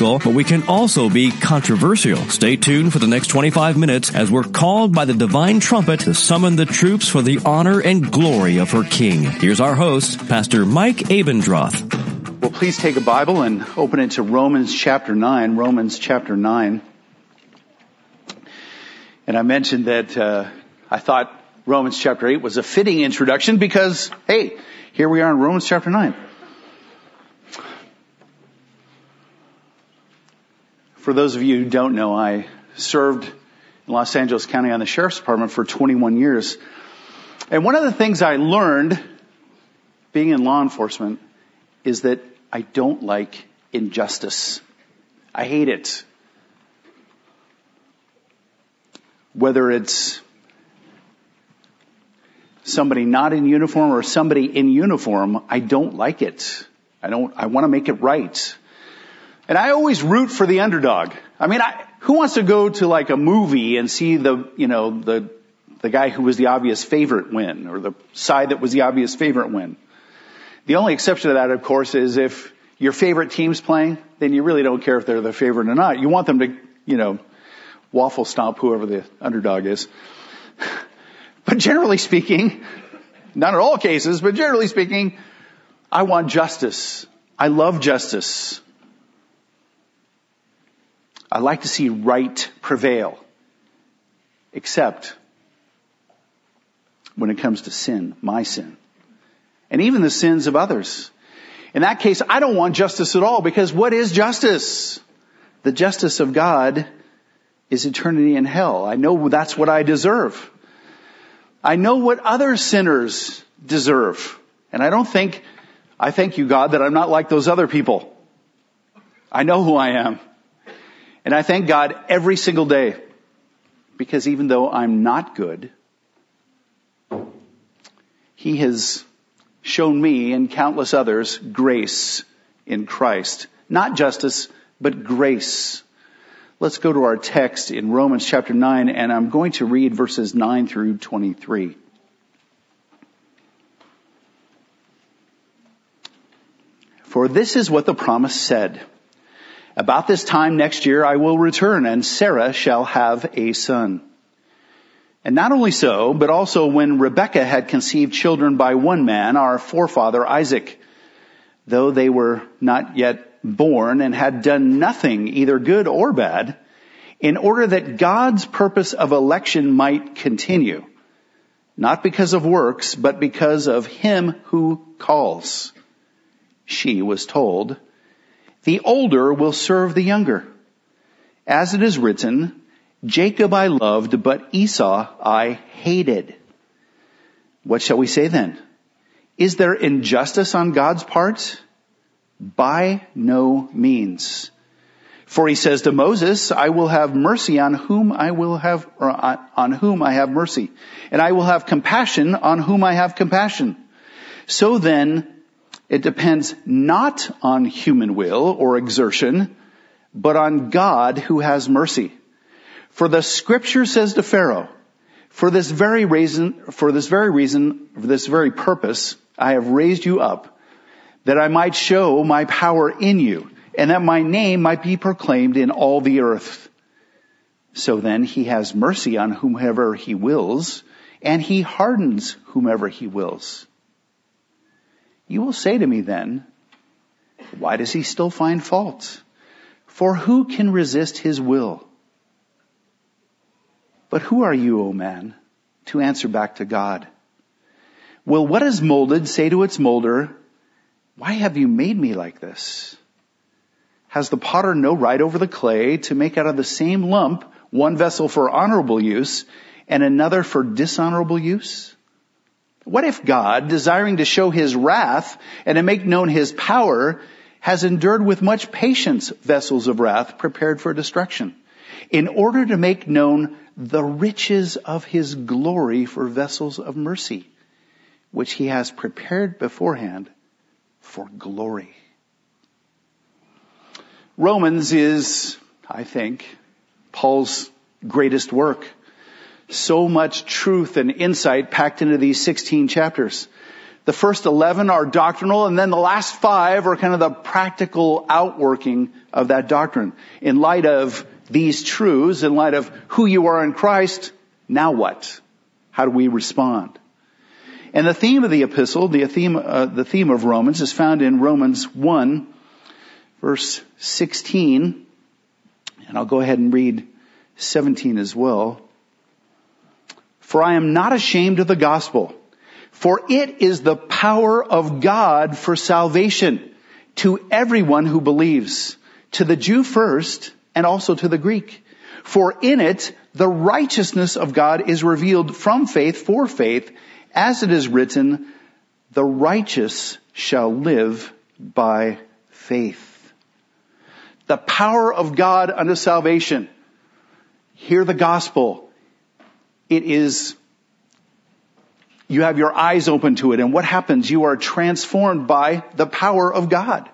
but we can also be controversial. Stay tuned for the next 25 minutes as we're called by the divine trumpet to summon the troops for the honor and glory of her King. Here's our host, Pastor Mike Abendroth. Well, please take a Bible and open it to Romans chapter 9. Romans chapter 9. And I mentioned that uh, I thought Romans chapter 8 was a fitting introduction because, hey, here we are in Romans chapter 9. For those of you who don't know, I served in Los Angeles County on the Sheriff's Department for 21 years. And one of the things I learned being in law enforcement is that I don't like injustice. I hate it. Whether it's somebody not in uniform or somebody in uniform, I don't like it. I don't, I want to make it right. And I always root for the underdog. I mean, I, who wants to go to like a movie and see the, you know, the, the guy who was the obvious favorite win or the side that was the obvious favorite win? The only exception to that, of course, is if your favorite team's playing, then you really don't care if they're the favorite or not. You want them to, you know, waffle stomp whoever the underdog is. But generally speaking, not in all cases, but generally speaking, I want justice. I love justice. I like to see right prevail. Except when it comes to sin, my sin. And even the sins of others. In that case, I don't want justice at all because what is justice? The justice of God is eternity in hell. I know that's what I deserve. I know what other sinners deserve. And I don't think, I thank you God that I'm not like those other people. I know who I am. And I thank God every single day because even though I'm not good, He has shown me and countless others grace in Christ. Not justice, but grace. Let's go to our text in Romans chapter 9 and I'm going to read verses 9 through 23. For this is what the promise said. About this time next year I will return and Sarah shall have a son. And not only so, but also when Rebekah had conceived children by one man, our forefather Isaac, though they were not yet born and had done nothing, either good or bad, in order that God's purpose of election might continue, not because of works, but because of him who calls. She was told, the older will serve the younger. As it is written, Jacob I loved, but Esau I hated. What shall we say then? Is there injustice on God's part? By no means. For he says to Moses, I will have mercy on whom I will have, on whom I have mercy, and I will have compassion on whom I have compassion. So then, it depends not on human will or exertion, but on God who has mercy. For the scripture says to Pharaoh, for this very reason, for this very reason, for this very purpose, I have raised you up, that I might show my power in you, and that my name might be proclaimed in all the earth. So then he has mercy on whomever he wills, and he hardens whomever he wills. You will say to me then, why does he still find fault? For who can resist his will? But who are you, O man, to answer back to God? Will what is molded say to its molder, why have you made me like this? Has the potter no right over the clay to make out of the same lump one vessel for honorable use and another for dishonorable use? What if God, desiring to show his wrath and to make known his power, has endured with much patience vessels of wrath prepared for destruction, in order to make known the riches of his glory for vessels of mercy, which he has prepared beforehand for glory. Romans is, I think, Paul's greatest work. So much truth and insight packed into these 16 chapters. The first 11 are doctrinal and then the last five are kind of the practical outworking of that doctrine. In light of these truths, in light of who you are in Christ, now what? How do we respond? And the theme of the epistle, the theme, uh, the theme of Romans is found in Romans 1 verse 16. And I'll go ahead and read 17 as well. For I am not ashamed of the gospel, for it is the power of God for salvation to everyone who believes, to the Jew first and also to the Greek. For in it, the righteousness of God is revealed from faith for faith, as it is written, the righteous shall live by faith. The power of God unto salvation. Hear the gospel. It is, you have your eyes open to it and what happens? You are transformed by the power of God.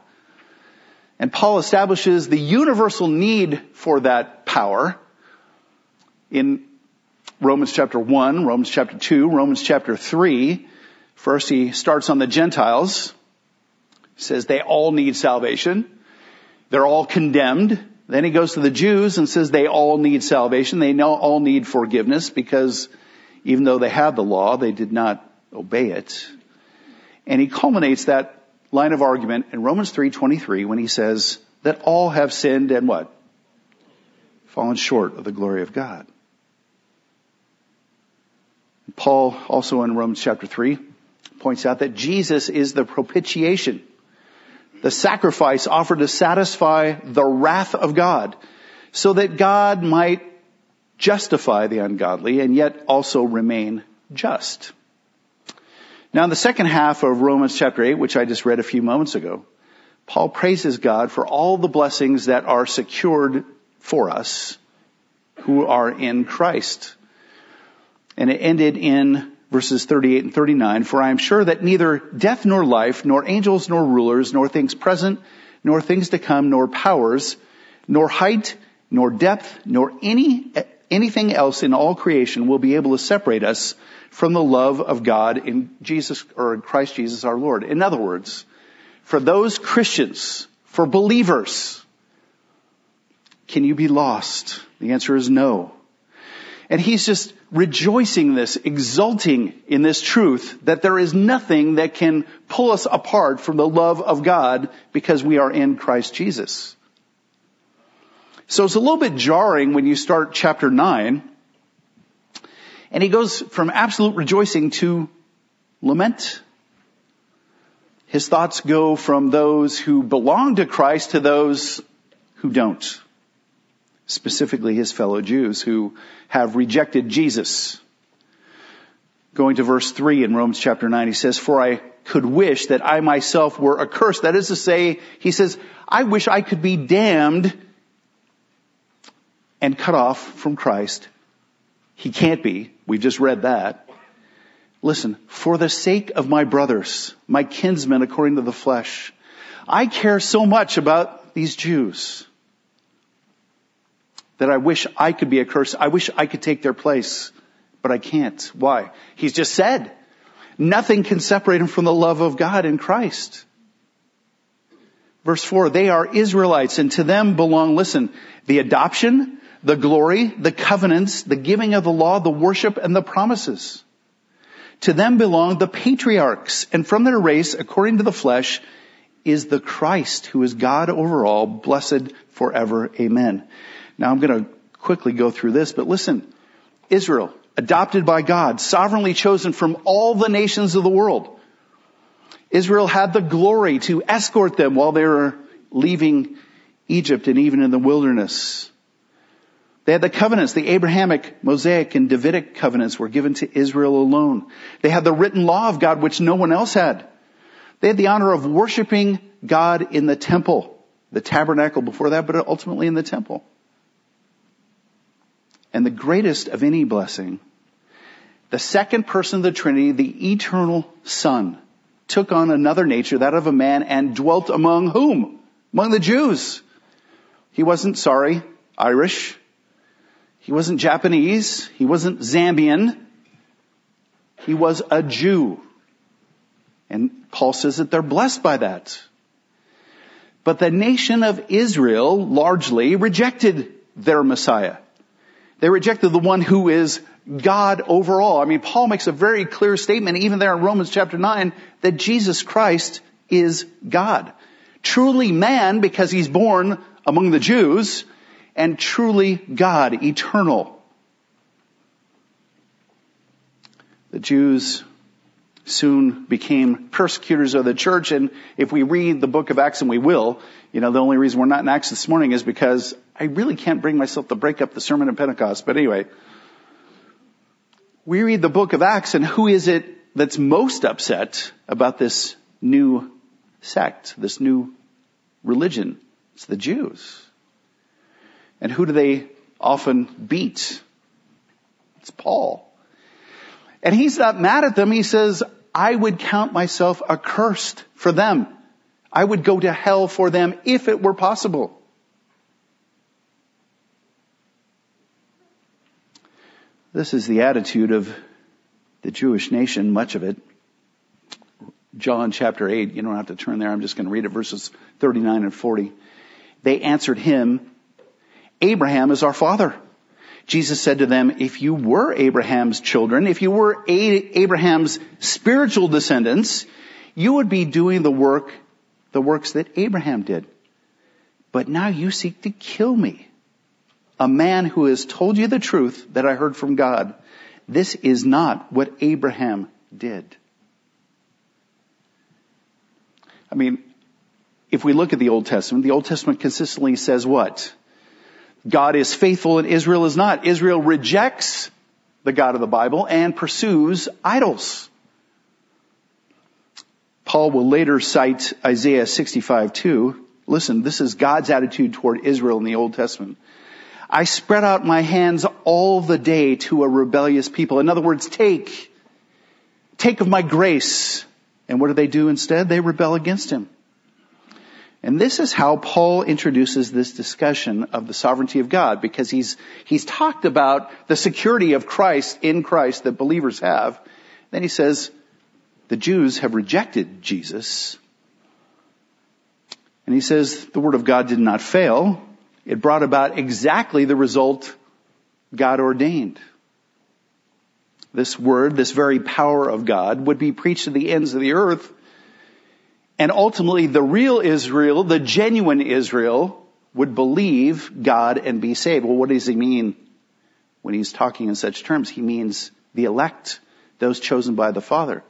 And Paul establishes the universal need for that power in Romans chapter 1, Romans chapter 2, Romans chapter 3. First he starts on the Gentiles, says they all need salvation. They're all condemned. Then he goes to the Jews and says they all need salvation. They all need forgiveness because even though they had the law, they did not obey it. And he culminates that line of argument in Romans 3:23 when he says that all have sinned and what? Fallen short of the glory of God. Paul also in Romans chapter 3 points out that Jesus is the propitiation the sacrifice offered to satisfy the wrath of God so that God might justify the ungodly and yet also remain just. Now in the second half of Romans chapter 8, which I just read a few moments ago, Paul praises God for all the blessings that are secured for us who are in Christ. And it ended in verses 38 and 39, for I am sure that neither death nor life, nor angels nor rulers, nor things present, nor things to come, nor powers, nor height, nor depth, nor any, anything else in all creation will be able to separate us from the love of God in Jesus, or in Christ Jesus our Lord. In other words, for those Christians, for believers, can you be lost? The answer is no. And he's just rejoicing this, exulting in this truth that there is nothing that can pull us apart from the love of God because we are in Christ Jesus. So it's a little bit jarring when you start chapter 9 and he goes from absolute rejoicing to lament. His thoughts go from those who belong to Christ to those who don't specifically his fellow Jews who have rejected Jesus. Going to verse 3 in Romans chapter 9, he says, For I could wish that I myself were accursed. That is to say, he says, I wish I could be damned and cut off from Christ. He can't be. We've just read that. Listen, for the sake of my brothers, my kinsmen according to the flesh, I care so much about these Jews that I wish I could be a curse. I wish I could take their place, but I can't. Why? He's just said, nothing can separate him from the love of God in Christ. Verse four, they are Israelites and to them belong, listen, the adoption, the glory, the covenants, the giving of the law, the worship, and the promises. To them belong the patriarchs, and from their race, according to the flesh, is the Christ, who is God over all, blessed forever. Amen. Now I'm going to quickly go through this, but listen. Israel, adopted by God, sovereignly chosen from all the nations of the world. Israel had the glory to escort them while they were leaving Egypt and even in the wilderness. They had the covenants, the Abrahamic, Mosaic, and Davidic covenants were given to Israel alone. They had the written law of God, which no one else had. They had the honor of worshiping God in the temple, the tabernacle before that, but ultimately in the temple. And the greatest of any blessing, the second person of the Trinity, the eternal Son, took on another nature, that of a man, and dwelt among whom? Among the Jews. He wasn't, sorry, Irish. He wasn't Japanese. He wasn't Zambian. He was a Jew. And Paul says that they're blessed by that. But the nation of Israel largely rejected their Messiah. They rejected the one who is God overall. I mean, Paul makes a very clear statement, even there in Romans chapter 9, that Jesus Christ is God. Truly man because he's born among the Jews, and truly God, eternal. The Jews soon became persecutors of the church, and if we read the book of Acts, and we will, you know, the only reason we're not in Acts this morning is because I really can't bring myself to break up the sermon of Pentecost, but anyway. We read the book of Acts, and who is it that's most upset about this new sect, this new religion? It's the Jews. And who do they often beat? It's Paul. And he's not mad at them. He says, I would count myself accursed for them. I would go to hell for them if it were possible. This is the attitude of the Jewish nation, much of it. John chapter 8, you don't have to turn there, I'm just going to read it, verses 39 and 40. They answered him, Abraham is our father. Jesus said to them, if you were Abraham's children, if you were Abraham's spiritual descendants, you would be doing the work, the works that Abraham did. But now you seek to kill me, a man who has told you the truth that I heard from God. This is not what Abraham did. I mean, if we look at the Old Testament, the Old Testament consistently says what? God is faithful and Israel is not. Israel rejects the God of the Bible and pursues idols. Paul will later cite Isaiah 65 2. Listen, this is God's attitude toward Israel in the Old Testament. I spread out my hands all the day to a rebellious people. In other words, take, take of my grace. And what do they do instead? They rebel against him. And this is how Paul introduces this discussion of the sovereignty of God because he's, he's talked about the security of Christ in Christ that believers have. Then he says, the Jews have rejected Jesus. And he says, the word of God did not fail. It brought about exactly the result God ordained. This word, this very power of God would be preached to the ends of the earth and ultimately the real Israel, the genuine Israel, would believe God and be saved. Well, what does he mean when he's talking in such terms? He means the elect, those chosen by the Father,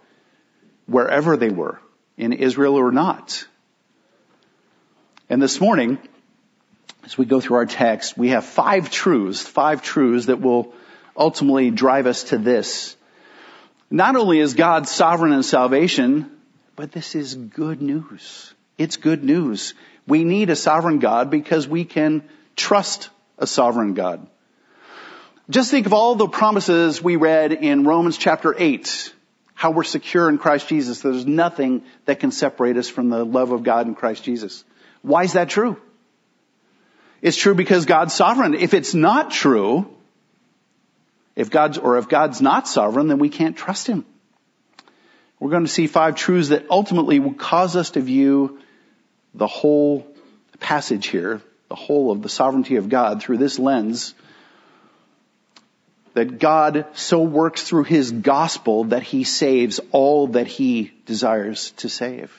wherever they were, in Israel or not. And this morning, as we go through our text, we have five truths, five truths that will ultimately drive us to this. Not only is God sovereign in salvation, but this is good news. It's good news. We need a sovereign God because we can trust a sovereign God. Just think of all the promises we read in Romans chapter 8. How we're secure in Christ Jesus. There's nothing that can separate us from the love of God in Christ Jesus. Why is that true? It's true because God's sovereign. If it's not true, if God's, or if God's not sovereign, then we can't trust Him. We're going to see five truths that ultimately will cause us to view the whole passage here, the whole of the sovereignty of God through this lens. That God so works through His gospel that He saves all that He desires to save.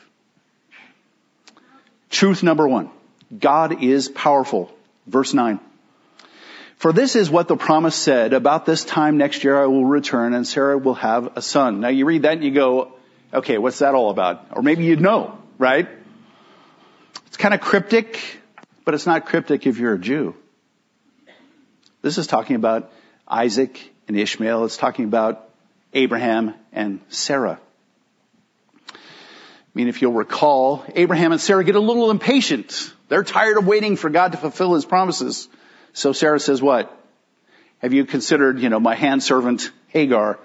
Truth number one. God is powerful. Verse nine. For this is what the promise said, about this time next year I will return and Sarah will have a son. Now you read that and you go, okay, what's that all about? Or maybe you'd know, right? It's kind of cryptic, but it's not cryptic if you're a Jew. This is talking about Isaac and Ishmael. It's talking about Abraham and Sarah. I mean, if you'll recall, Abraham and Sarah get a little impatient. They're tired of waiting for God to fulfill his promises. So Sarah says what? Have you considered, you know, my hand servant Hagar?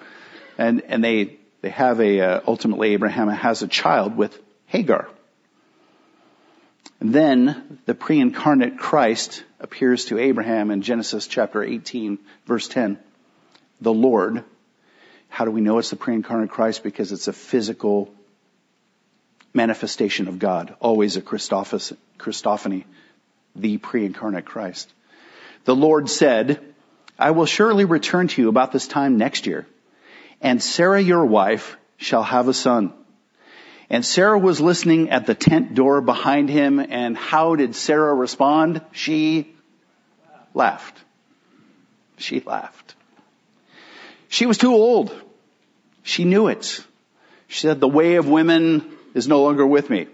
And, and they, they have a, uh, ultimately Abraham has a child with Hagar. And then the pre-incarnate Christ appears to Abraham in Genesis chapter 18 verse 10. The Lord. How do we know it's the pre-incarnate Christ? Because it's a physical manifestation of God. Always a Christophany. The pre-incarnate Christ. The Lord said, I will surely return to you about this time next year, and Sarah your wife shall have a son. And Sarah was listening at the tent door behind him, and how did Sarah respond? She laughed. She laughed. She was too old. She knew it. She said, the way of women is no longer with me.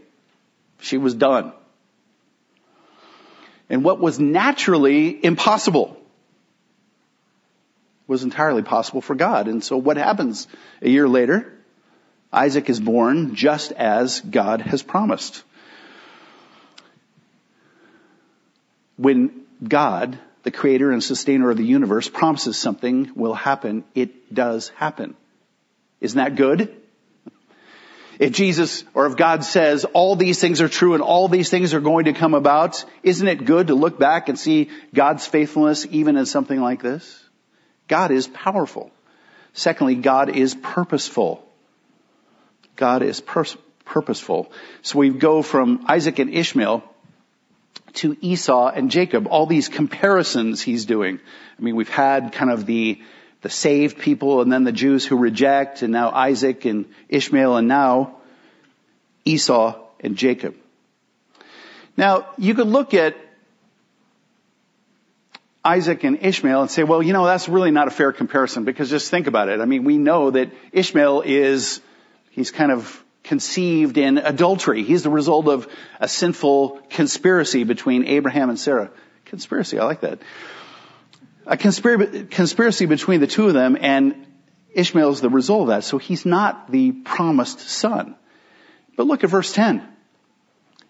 She was done. And what was naturally impossible was entirely possible for God. And so what happens a year later? Isaac is born just as God has promised. When God, the creator and sustainer of the universe, promises something will happen, it does happen. Isn't that good? If Jesus or if God says all these things are true and all these things are going to come about, isn't it good to look back and see God's faithfulness even in something like this? God is powerful. Secondly, God is purposeful. God is pers- purposeful. So we go from Isaac and Ishmael to Esau and Jacob. All these comparisons he's doing. I mean, we've had kind of the, the saved people and then the Jews who reject and now Isaac and Ishmael and now Esau and Jacob. Now, you could look at Isaac and Ishmael and say, well, you know, that's really not a fair comparison because just think about it. I mean, we know that Ishmael is He's kind of conceived in adultery. He's the result of a sinful conspiracy between Abraham and Sarah. Conspiracy, I like that. A conspiracy between the two of them and Ishmael is the result of that. So he's not the promised son. But look at verse 10.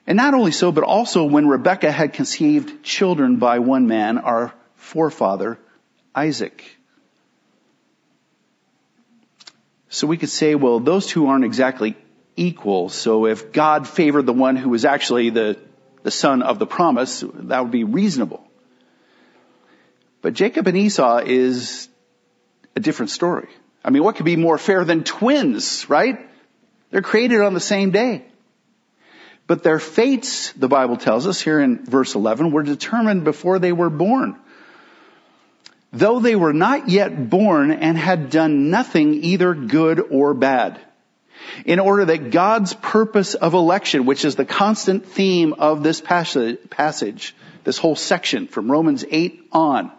And not only so, but also when Rebekah had conceived children by one man, our forefather, Isaac. So we could say, well, those two aren't exactly equal. So if God favored the one who was actually the, the son of the promise, that would be reasonable. But Jacob and Esau is a different story. I mean, what could be more fair than twins, right? They're created on the same day. But their fates, the Bible tells us here in verse 11, were determined before they were born though they were not yet born and had done nothing either good or bad. In order that God's purpose of election, which is the constant theme of this passage, this whole section from Romans 8 on,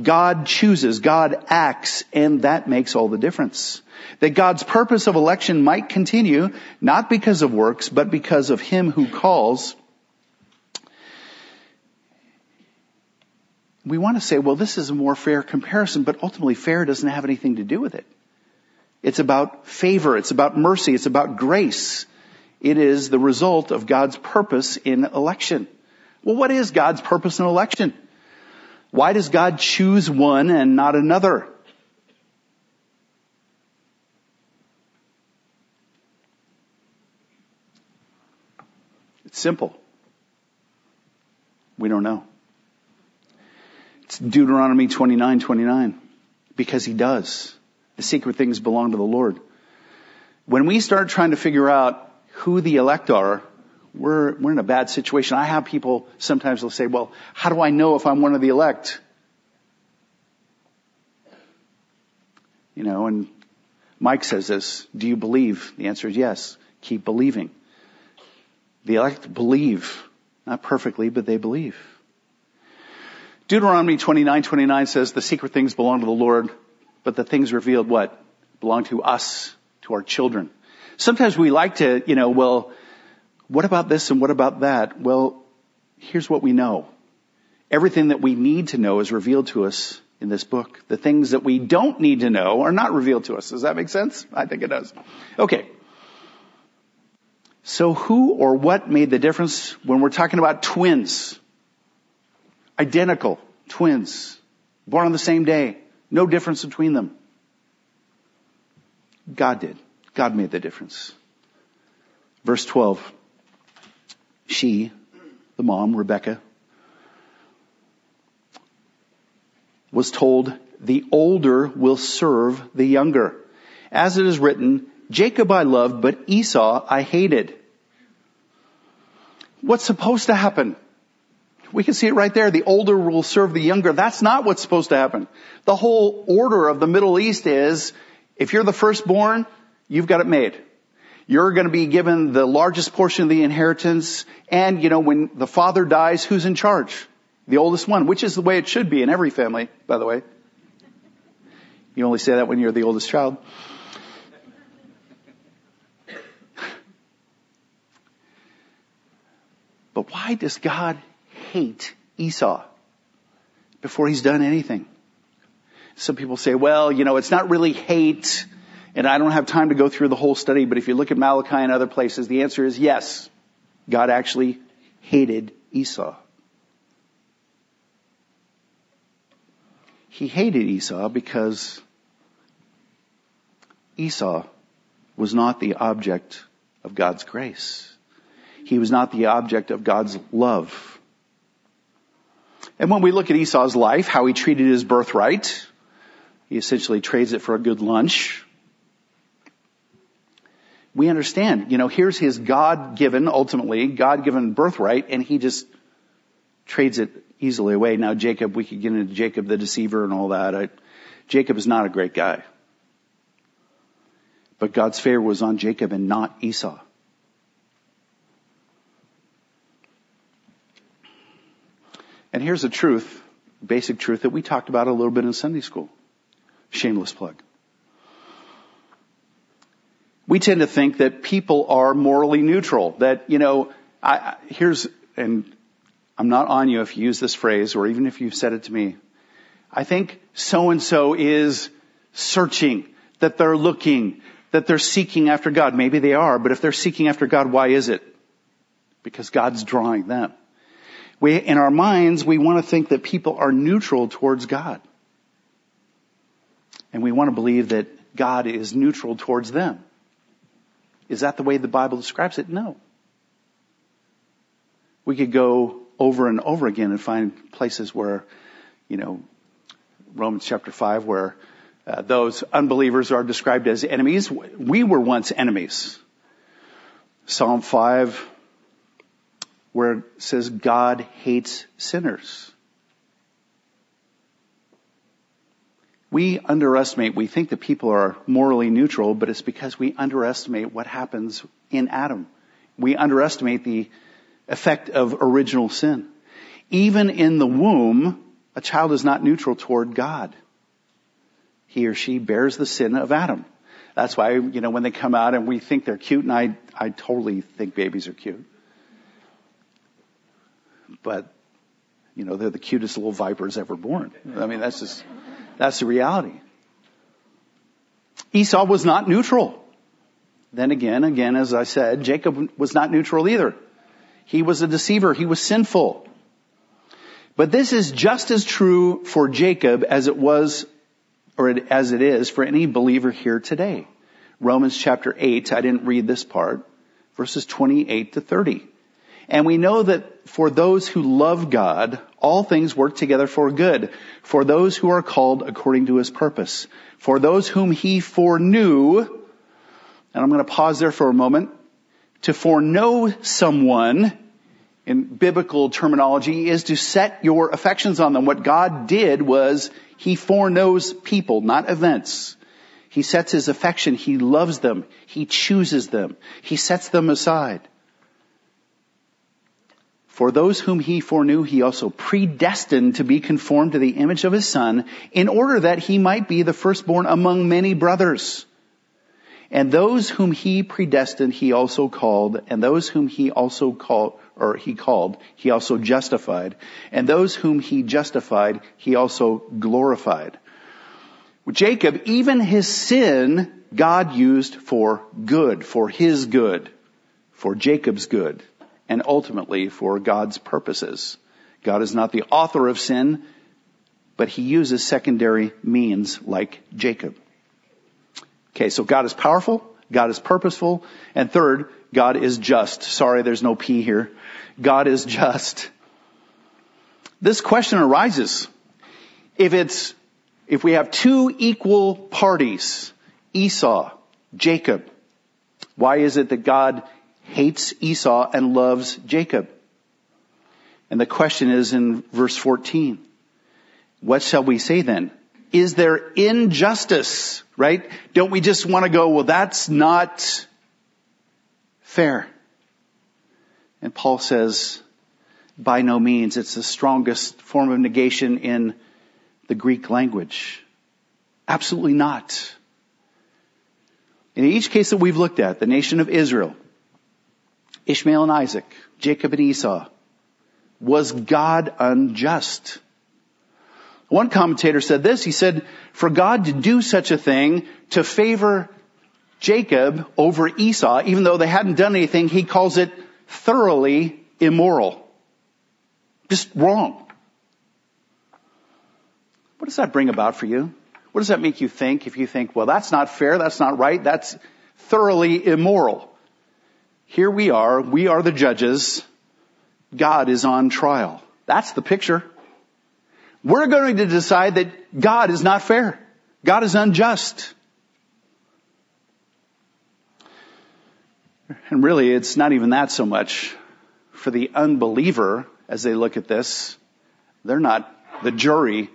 God chooses, God acts, and that makes all the difference. That God's purpose of election might continue, not because of works, but because of Him who calls, we want to say, well, this is a more fair comparison, but ultimately fair doesn't have anything to do with it. It's about favor. It's about mercy. It's about grace. It is the result of God's purpose in election. Well, what is God's purpose in election? Why does God choose one and not another? It's simple. We don't know. It's Deuteronomy 29, 29. Because he does. The secret things belong to the Lord. When we start trying to figure out who the elect are, we're, we're in a bad situation. I have people sometimes will say, well, how do I know if I'm one of the elect? You know, and Mike says this, do you believe? The answer is yes. Keep believing. The elect believe. Not perfectly, but they believe. Deuteronomy 29, 29 says the secret things belong to the Lord, but the things revealed what? Belong to us, to our children. Sometimes we like to, you know, well, what about this and what about that? Well, here's what we know. Everything that we need to know is revealed to us in this book. The things that we don't need to know are not revealed to us. Does that make sense? I think it does. Okay. So who or what made the difference when we're talking about twins? Identical twins, born on the same day, no difference between them. God did. God made the difference. Verse 12. She, the mom, Rebecca, was told, the older will serve the younger. As it is written, Jacob I loved, but Esau I hated. What's supposed to happen? We can see it right there. The older will serve the younger. That's not what's supposed to happen. The whole order of the Middle East is, if you're the firstborn, you've got it made. You're going to be given the largest portion of the inheritance. And, you know, when the father dies, who's in charge? The oldest one, which is the way it should be in every family, by the way. You only say that when you're the oldest child. But why does God hate Esau before he's done anything? Some people say, well, you know, it's not really hate, and I don't have time to go through the whole study, but if you look at Malachi and other places, the answer is yes. God actually hated Esau. He hated Esau because Esau was not the object of God's grace. He was not the object of God's love. And when we look at Esau's life, how he treated his birthright, he essentially trades it for a good lunch. We understand, you know, here's his God-given, ultimately, God-given birthright, and he just trades it easily away. Now Jacob, we could get into Jacob the deceiver and all that. I, Jacob is not a great guy. But God's favor was on Jacob and not Esau. And here's the truth, basic truth that we talked about a little bit in Sunday school. Shameless plug. We tend to think that people are morally neutral, that, you know, I, here's, and I'm not on you if you use this phrase or even if you've said it to me. I think so and so is searching, that they're looking, that they're seeking after God. Maybe they are, but if they're seeking after God, why is it? Because God's drawing them. We, in our minds, we want to think that people are neutral towards God. And we want to believe that God is neutral towards them. Is that the way the Bible describes it? No. We could go over and over again and find places where, you know, Romans chapter 5 where uh, those unbelievers are described as enemies. We were once enemies. Psalm 5 where it says God hates sinners. We underestimate, we think that people are morally neutral, but it's because we underestimate what happens in Adam. We underestimate the effect of original sin. Even in the womb, a child is not neutral toward God. He or she bears the sin of Adam. That's why, you know, when they come out and we think they're cute, and I, I totally think babies are cute but you know, they're the cutest little vipers ever born. I mean, that's just, that's the reality. Esau was not neutral. Then again, again, as I said, Jacob was not neutral either. He was a deceiver. He was sinful. But this is just as true for Jacob as it was, or as it is for any believer here today. Romans chapter 8, I didn't read this part, verses 28 to 30. And we know that for those who love God, all things work together for good, for those who are called according to his purpose. For those whom he foreknew, and I'm going to pause there for a moment, to foreknow someone in biblical terminology is to set your affections on them. What God did was he foreknows people, not events. He sets his affection. He loves them. He chooses them. He sets them aside. For those whom he foreknew, he also predestined to be conformed to the image of his son in order that he might be the firstborn among many brothers. And those whom he predestined, he also called, and those whom he also called, or he called, he also justified, and those whom he justified, he also glorified. Jacob, even his sin, God used for good, for his good for Jacob's good and ultimately for God's purposes. God is not the author of sin, but he uses secondary means like Jacob. Okay, so God is powerful, God is purposeful, and third, God is just. Sorry, there's no P here. God is just. This question arises. If it's, if we have two equal parties, Esau, Jacob, why is it that God hates Esau and loves Jacob? And the question is in verse 14. What shall we say then? Is there injustice, right? Don't we just want to go, well, that's not fair. And Paul says, by no means. It's the strongest form of negation in the Greek language. Absolutely not. In each case that we've looked at, the nation of Israel, Ishmael and Isaac, Jacob and Esau, was God unjust? One commentator said this, he said, for God to do such a thing, to favor Jacob over Esau, even though they hadn't done anything, he calls it thoroughly immoral. Just wrong. What does that bring about for you? What does that make you think if you think, well, that's not fair, that's not right, that's thoroughly immoral? Here we are, we are the judges, God is on trial. That's the picture. We're going to decide that God is not fair. God is unjust. And really, it's not even that so much. For the unbeliever, as they look at this, they're not the jury.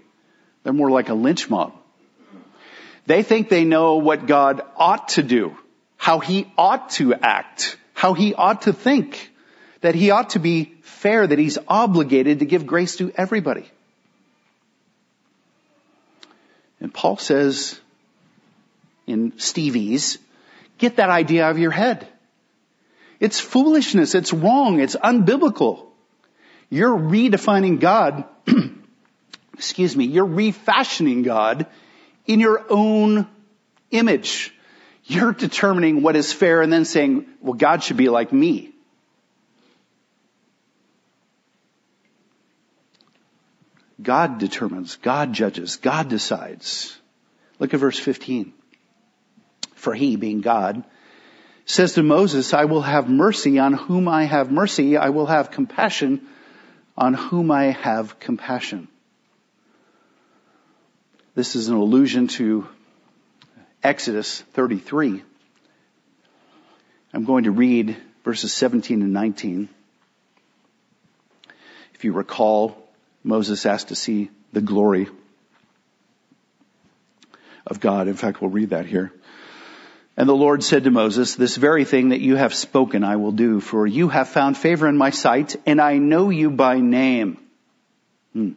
They're more like a lynch mob. They think they know what God ought to do, how he ought to act, how he ought to think, that he ought to be fair, that he's obligated to give grace to everybody. And Paul says in Stevie's, get that idea out of your head. It's foolishness. It's wrong. It's unbiblical. You're redefining God, excuse me, you're refashioning God in your own image. You're determining what is fair and then saying, well, God should be like me. God determines, God judges, God decides. Look at verse 15. For he, being God, says to Moses, I will have mercy on whom I have mercy. I will have compassion on whom I have compassion. This is an allusion to Exodus 33. I'm going to read verses 17 and 19. If you recall, Moses asked to see the glory of God. In fact, we'll read that here. And the Lord said to Moses, this very thing that you have spoken I will do, for you have found favor in my sight, and I know you by name. Hmm.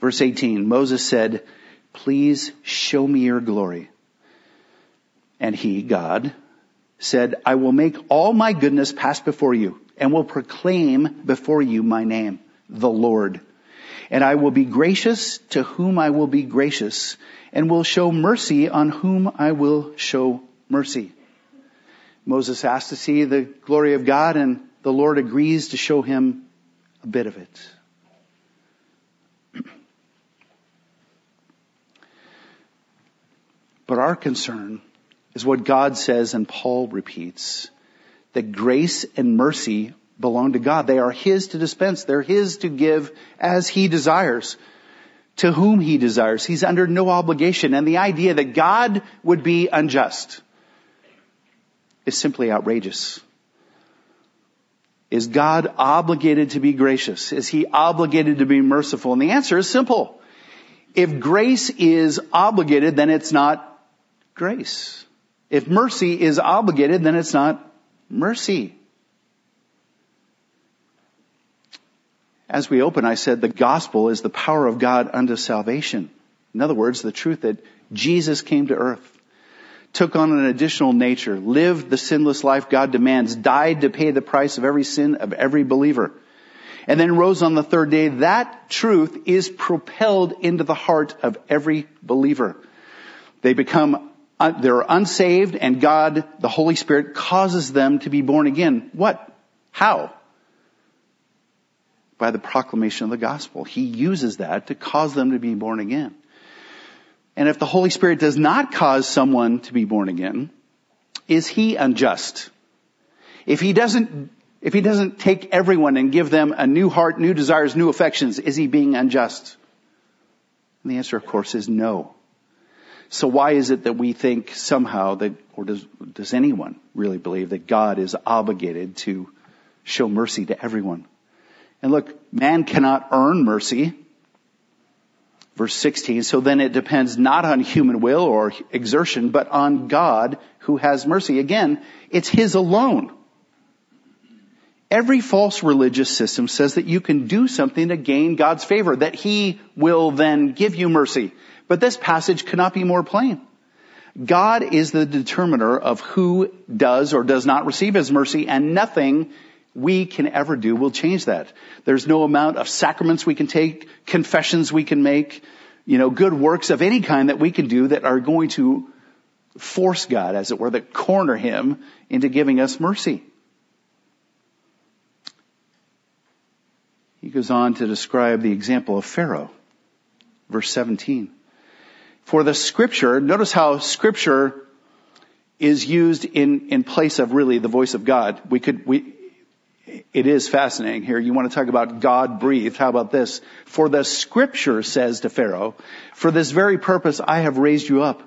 Verse 18, Moses said, please show me your glory. And he, God, said, I will make all my goodness pass before you, and will proclaim before you my name, the Lord. And I will be gracious to whom I will be gracious, and will show mercy on whom I will show mercy. Moses asked to see the glory of God and the Lord agrees to show him a bit of it. But our concern is what God says and Paul repeats, that grace and mercy belong to God. They are His to dispense. They're His to give as He desires to whom he desires. He's under no obligation. And the idea that God would be unjust is simply outrageous. Is God obligated to be gracious? Is he obligated to be merciful? And the answer is simple. If grace is obligated, then it's not grace. If mercy is obligated, then it's not mercy. As we open, I said the gospel is the power of God unto salvation. In other words, the truth that Jesus came to earth, took on an additional nature, lived the sinless life God demands, died to pay the price of every sin of every believer, and then rose on the third day. That truth is propelled into the heart of every believer. They become uh, they're unsaved and God, the Holy Spirit causes them to be born again. What? How? By the proclamation of the gospel. He uses that to cause them to be born again. And if the Holy Spirit does not cause someone to be born again, is he unjust? If he doesn't, if he doesn't take everyone and give them a new heart, new desires, new affections, is he being unjust? And the answer, of course, is no. So why is it that we think somehow that, or does, does anyone really believe that God is obligated to show mercy to everyone? And look, man cannot earn mercy. Verse 16, so then it depends not on human will or exertion, but on God who has mercy. Again, it's His alone. Every false religious system says that you can do something to gain God's favor, that He will then give you mercy. But this passage cannot be more plain. God is the determiner of who does or does not receive His mercy and nothing we can ever do will change that. There's no amount of sacraments we can take, confessions we can make, you know, good works of any kind that we can do that are going to force God, as it were, that corner Him into giving us mercy. He goes on to describe the example of Pharaoh. Verse 17. For the scripture, notice how scripture is used in, in place of really the voice of God. We could, we, it is fascinating here. You want to talk about God breathed. How about this? For the scripture says to Pharaoh, for this very purpose I have raised you up,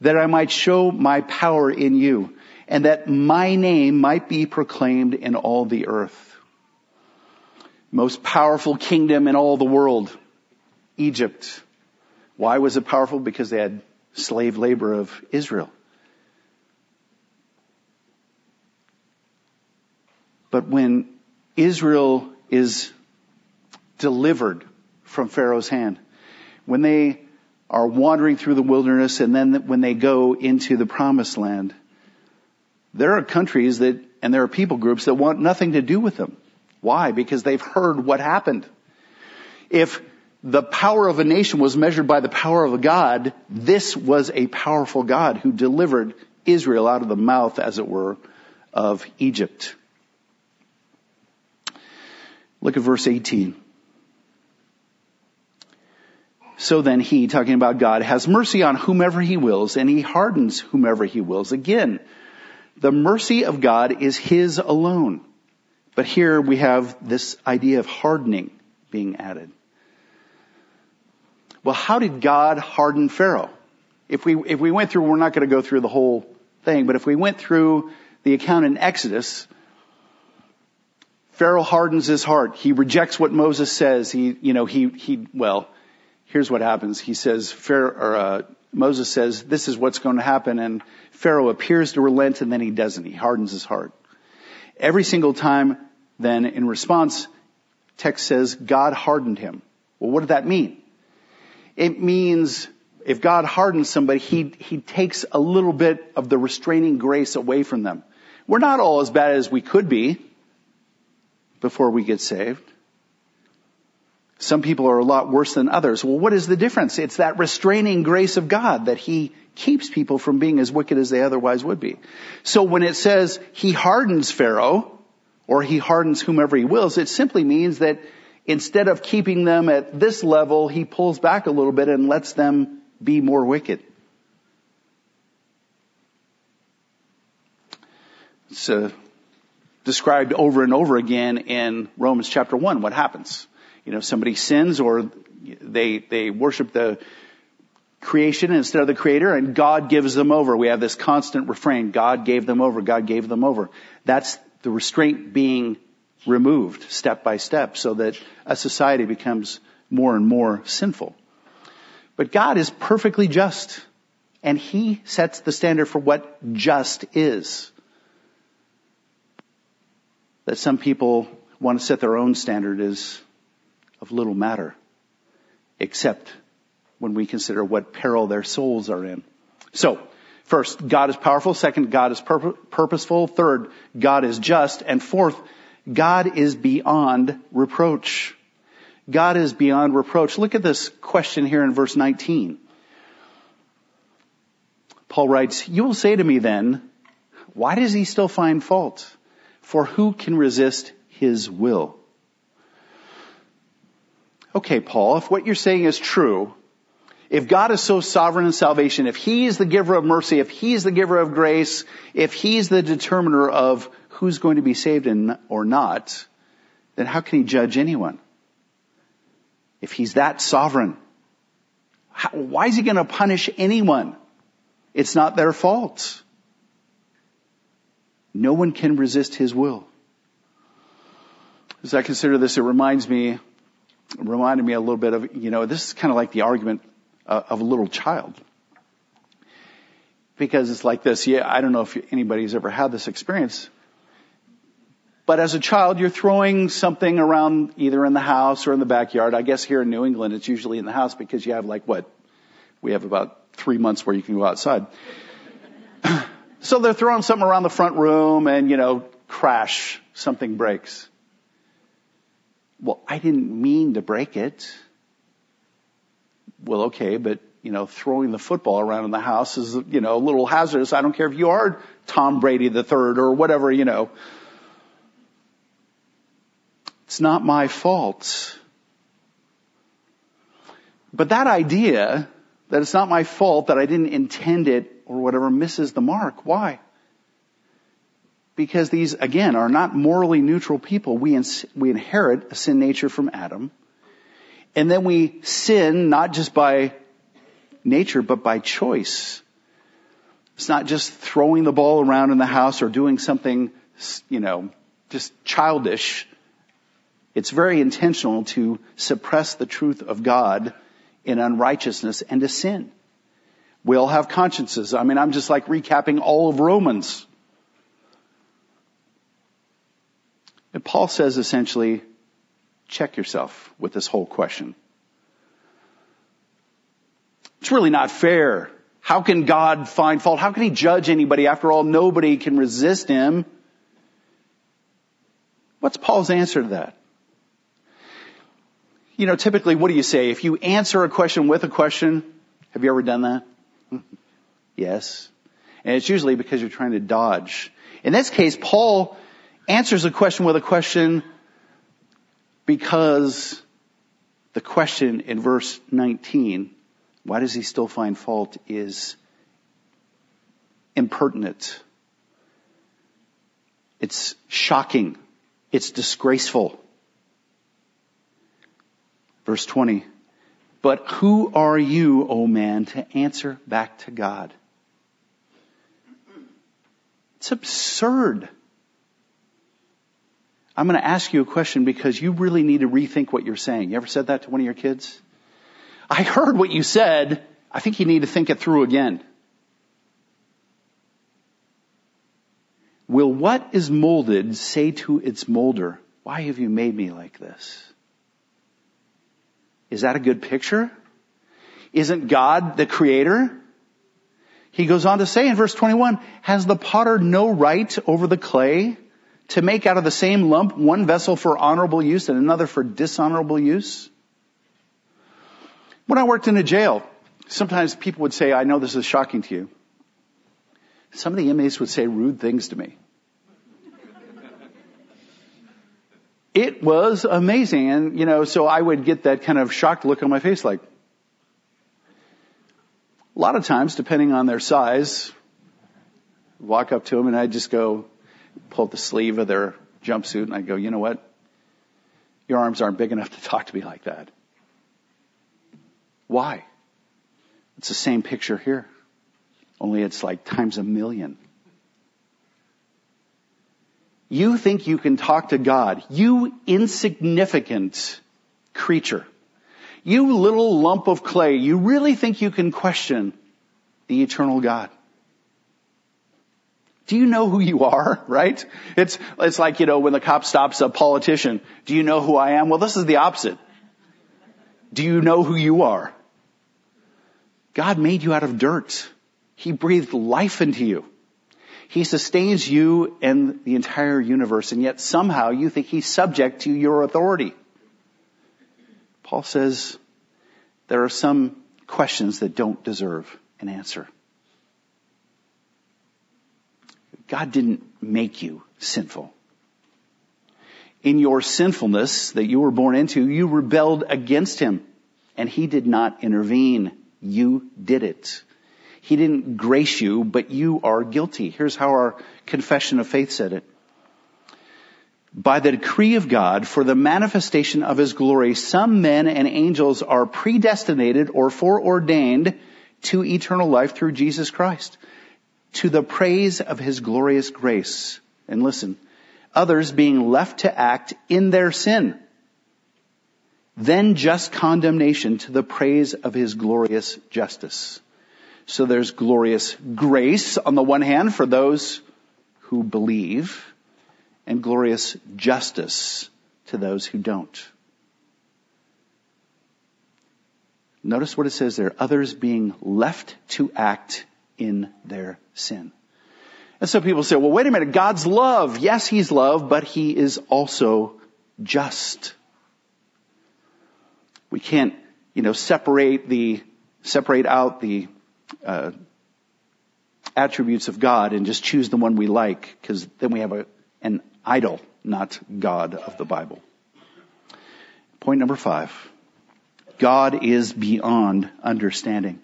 that I might show my power in you, and that my name might be proclaimed in all the earth. Most powerful kingdom in all the world, Egypt. Why was it powerful? Because they had slave labor of Israel. But when Israel is delivered from Pharaoh's hand, when they are wandering through the wilderness and then when they go into the promised land, there are countries that, and there are people groups that want nothing to do with them. Why? Because they've heard what happened. If the power of a nation was measured by the power of a God, this was a powerful God who delivered Israel out of the mouth, as it were, of Egypt. Look at verse 18. So then he, talking about God, has mercy on whomever he wills and he hardens whomever he wills. Again, the mercy of God is his alone. But here we have this idea of hardening being added. Well, how did God harden Pharaoh? If we, if we went through, we're not going to go through the whole thing, but if we went through the account in Exodus, Pharaoh hardens his heart. He rejects what Moses says. He, you know, he, he, well, here's what happens. He says, Pharaoh, or, uh, Moses says, this is what's going to happen, and Pharaoh appears to relent, and then he doesn't. He hardens his heart. Every single time, then, in response, text says, God hardened him. Well, what did that mean? It means if God hardens somebody, he, he takes a little bit of the restraining grace away from them. We're not all as bad as we could be before we get saved. Some people are a lot worse than others. Well, what is the difference? It's that restraining grace of God that He keeps people from being as wicked as they otherwise would be. So when it says He hardens Pharaoh, or He hardens whomever He wills, it simply means that Instead of keeping them at this level, he pulls back a little bit and lets them be more wicked. It's uh, described over and over again in Romans chapter 1. What happens? You know, somebody sins or they, they worship the creation instead of the creator and God gives them over. We have this constant refrain. God gave them over. God gave them over. That's the restraint being removed step by step so that a society becomes more and more sinful. But God is perfectly just and He sets the standard for what just is. That some people want to set their own standard is of little matter, except when we consider what peril their souls are in. So, first, God is powerful. Second, God is pur- purposeful. Third, God is just. And fourth, God is beyond reproach. God is beyond reproach. Look at this question here in verse 19. Paul writes, you will say to me then, why does he still find fault? For who can resist his will? Okay, Paul, if what you're saying is true, if God is so sovereign in salvation, if He is the giver of mercy, if He's the giver of grace, if He's the determiner of who's going to be saved and, or not, then how can He judge anyone? If He's that sovereign, how, why is He going to punish anyone? It's not their fault. No one can resist His will. As I consider this, it reminds me, reminded me a little bit of, you know, this is kind of like the argument uh, of a little child. Because it's like this, yeah, I don't know if anybody's ever had this experience. But as a child, you're throwing something around either in the house or in the backyard. I guess here in New England, it's usually in the house because you have like what? We have about three months where you can go outside. so they're throwing something around the front room and, you know, crash, something breaks. Well, I didn't mean to break it well, okay, but you know, throwing the football around in the house is, you know, a little hazardous. I don't care if you are Tom Brady the third or whatever, you know. It's not my fault. But that idea that it's not my fault that I didn't intend it or whatever misses the mark. Why? Because these, again, are not morally neutral people. We, ins- we inherit a sin nature from Adam. And then we sin not just by nature, but by choice. It's not just throwing the ball around in the house or doing something, you know, just childish. It's very intentional to suppress the truth of God in unrighteousness and to sin. We all have consciences. I mean, I'm just like recapping all of Romans. And Paul says essentially, check yourself with this whole question. It's really not fair. How can God find fault? How can He judge anybody? After all, nobody can resist Him. What's Paul's answer to that? You know, typically, what do you say? If you answer a question with a question, have you ever done that? yes. And it's usually because you're trying to dodge. In this case, Paul answers a question with a question because the question in verse 19, why does he still find fault, is impertinent. It's shocking. It's disgraceful. Verse 20, but who are you, O man, to answer back to God? It's absurd. I'm going to ask you a question because you really need to rethink what you're saying. You ever said that to one of your kids? I heard what you said. I think you need to think it through again. Will what is molded say to its molder, why have you made me like this? Is that a good picture? Isn't God the creator? He goes on to say in verse 21, has the potter no right over the clay to make out of the same lump one vessel for honorable use and another for dishonorable use? When I worked in a jail, sometimes people would say, I know this is shocking to you. Some of the inmates would say rude things to me. It was amazing. And, you know, so I would get that kind of shocked look on my face like, a lot of times, depending on their size, walk up to them and I'd just go, pull the sleeve of their jumpsuit and I'd go, you know what? Your arms aren't big enough to talk to me like that. Why? It's the same picture here. Only it's like times a million. You think you can talk to God. You insignificant creature. You little lump of clay. You really think you can question the eternal God. Do you know who you are? Right? It's, it's like, you know, when the cop stops a politician. Do you know who I am? Well, this is the opposite. Do you know who you are? God made you out of dirt. He breathed life into you. He sustains you and the entire universe, and yet somehow you think he's subject to your authority. Paul says there are some questions that don't deserve an answer. God didn't make you sinful. In your sinfulness that you were born into, you rebelled against Him and He did not intervene. You did it. He didn't grace you, but you are guilty. Here's how our confession of faith said it. By the decree of God, for the manifestation of His glory, some men and angels are predestinated or foreordained to eternal life through Jesus Christ, to the praise of His glorious grace. And listen, others being left to act in their sin, then just condemnation to the praise of His glorious justice. So there's glorious grace on the one hand for those who believe, and glorious justice to those who don't. Notice what it says there. Others being left to act in their sin. And so people say, well, wait a minute. God's love. Yes, He's love, but He is also just. We can't, you know, separate the, separate out the, uh, attributes of God and just choose the one we like, because then we have a, an idol, not God of the Bible. Point number five. God is beyond understanding.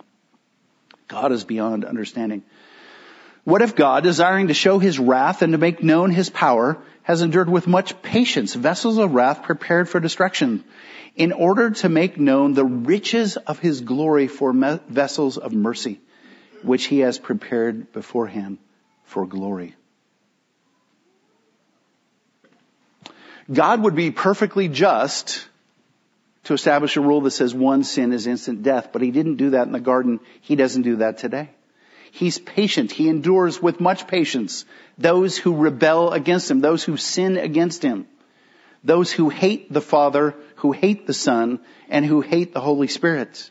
God is beyond understanding. What if God, desiring to show his wrath and to make known his power, has endured with much patience vessels of wrath prepared for destruction, in order to make known the riches of his glory for vessels of mercy, which he has prepared beforehand for glory? God would be perfectly just to establish a rule that says one sin is instant death, but he didn't do that in the garden. He doesn't do that today. He's patient. He endures with much patience those who rebel against him, those who sin against him, those who hate the Father, who hate the Son, and who hate the Holy Spirit.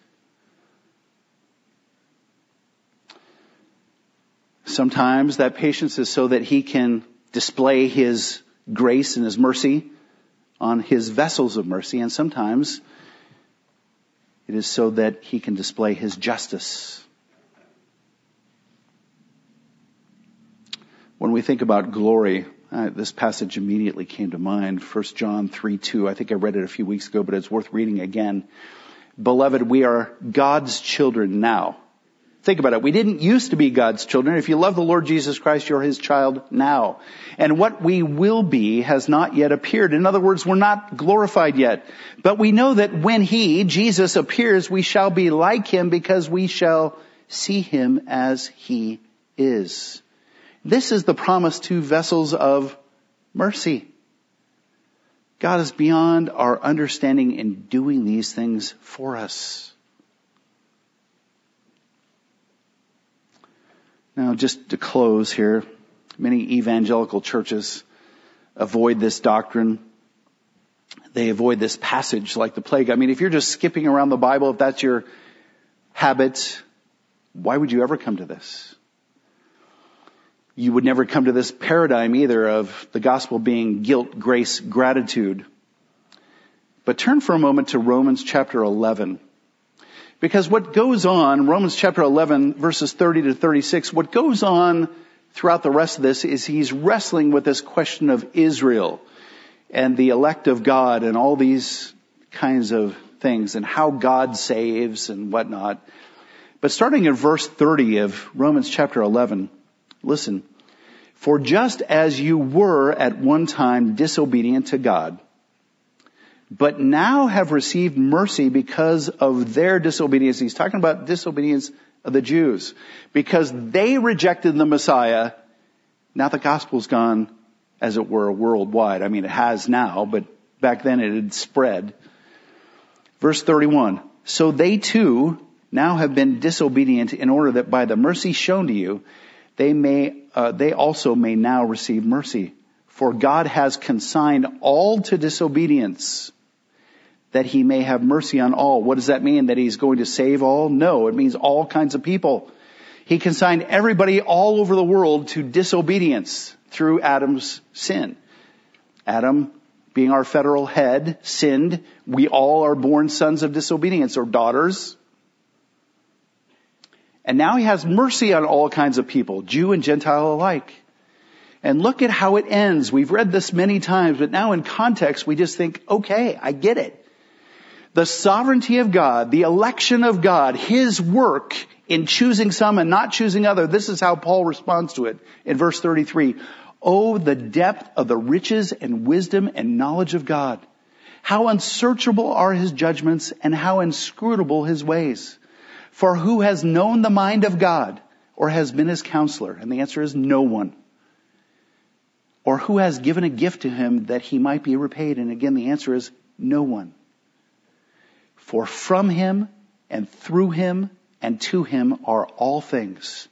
Sometimes that patience is so that he can display his grace and his mercy on his vessels of mercy, and sometimes it is so that he can display his justice. When we think about glory, uh, this passage immediately came to mind. 1 John 3 2. I think I read it a few weeks ago, but it's worth reading again. Beloved, we are God's children now. Think about it. We didn't used to be God's children. If you love the Lord Jesus Christ, you're His child now. And what we will be has not yet appeared. In other words, we're not glorified yet. But we know that when He, Jesus, appears, we shall be like Him because we shall see Him as He is. This is the promise to vessels of mercy. God is beyond our understanding in doing these things for us. Now, just to close here, many evangelical churches avoid this doctrine. They avoid this passage like the plague. I mean, if you're just skipping around the Bible, if that's your habit, why would you ever come to this? You would never come to this paradigm either of the gospel being guilt, grace, gratitude. But turn for a moment to Romans chapter 11. Because what goes on, Romans chapter 11 verses 30 to 36, what goes on throughout the rest of this is he's wrestling with this question of Israel and the elect of God and all these kinds of things and how God saves and whatnot. But starting in verse 30 of Romans chapter 11, listen. For just as you were at one time disobedient to God, but now have received mercy because of their disobedience. He's talking about disobedience of the Jews. Because they rejected the Messiah, now the gospel's gone, as it were, worldwide. I mean, it has now, but back then it had spread. Verse 31. So they too now have been disobedient in order that by the mercy shown to you, they may, uh, they also may now receive mercy. For God has consigned all to disobedience that he may have mercy on all. What does that mean? That he's going to save all? No, it means all kinds of people. He consigned everybody all over the world to disobedience through Adam's sin. Adam, being our federal head, sinned. We all are born sons of disobedience or daughters. And now he has mercy on all kinds of people, Jew and Gentile alike. And look at how it ends. We've read this many times, but now in context, we just think, okay, I get it. The sovereignty of God, the election of God, His work in choosing some and not choosing other. This is how Paul responds to it in verse 33. Oh, the depth of the riches and wisdom and knowledge of God. How unsearchable are His judgments and how inscrutable His ways. For who has known the mind of God or has been His counselor? And the answer is no one or who has given a gift to him that he might be repaid? And again, the answer is no one. For from him and through him and to him are all things.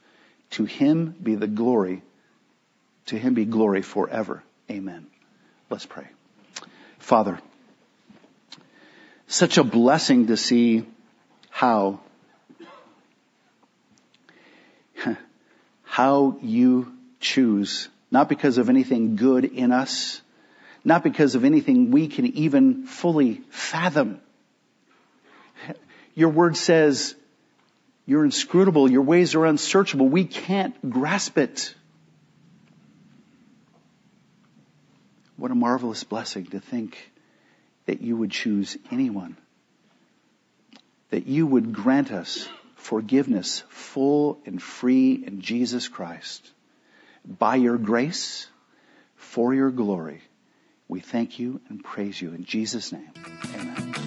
To him be the glory. To him be glory forever. Amen. Let's pray. Father, such a blessing to see how how you choose not because of anything good in us, not because of anything we can even fully fathom. Your word says you're inscrutable, your ways are unsearchable. We can't grasp it. What a marvelous blessing to think that you would choose anyone, that you would grant us forgiveness full and free in Jesus Christ by your grace, for your glory. We thank you and praise you in Jesus' name. Amen.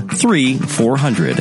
three four hundred.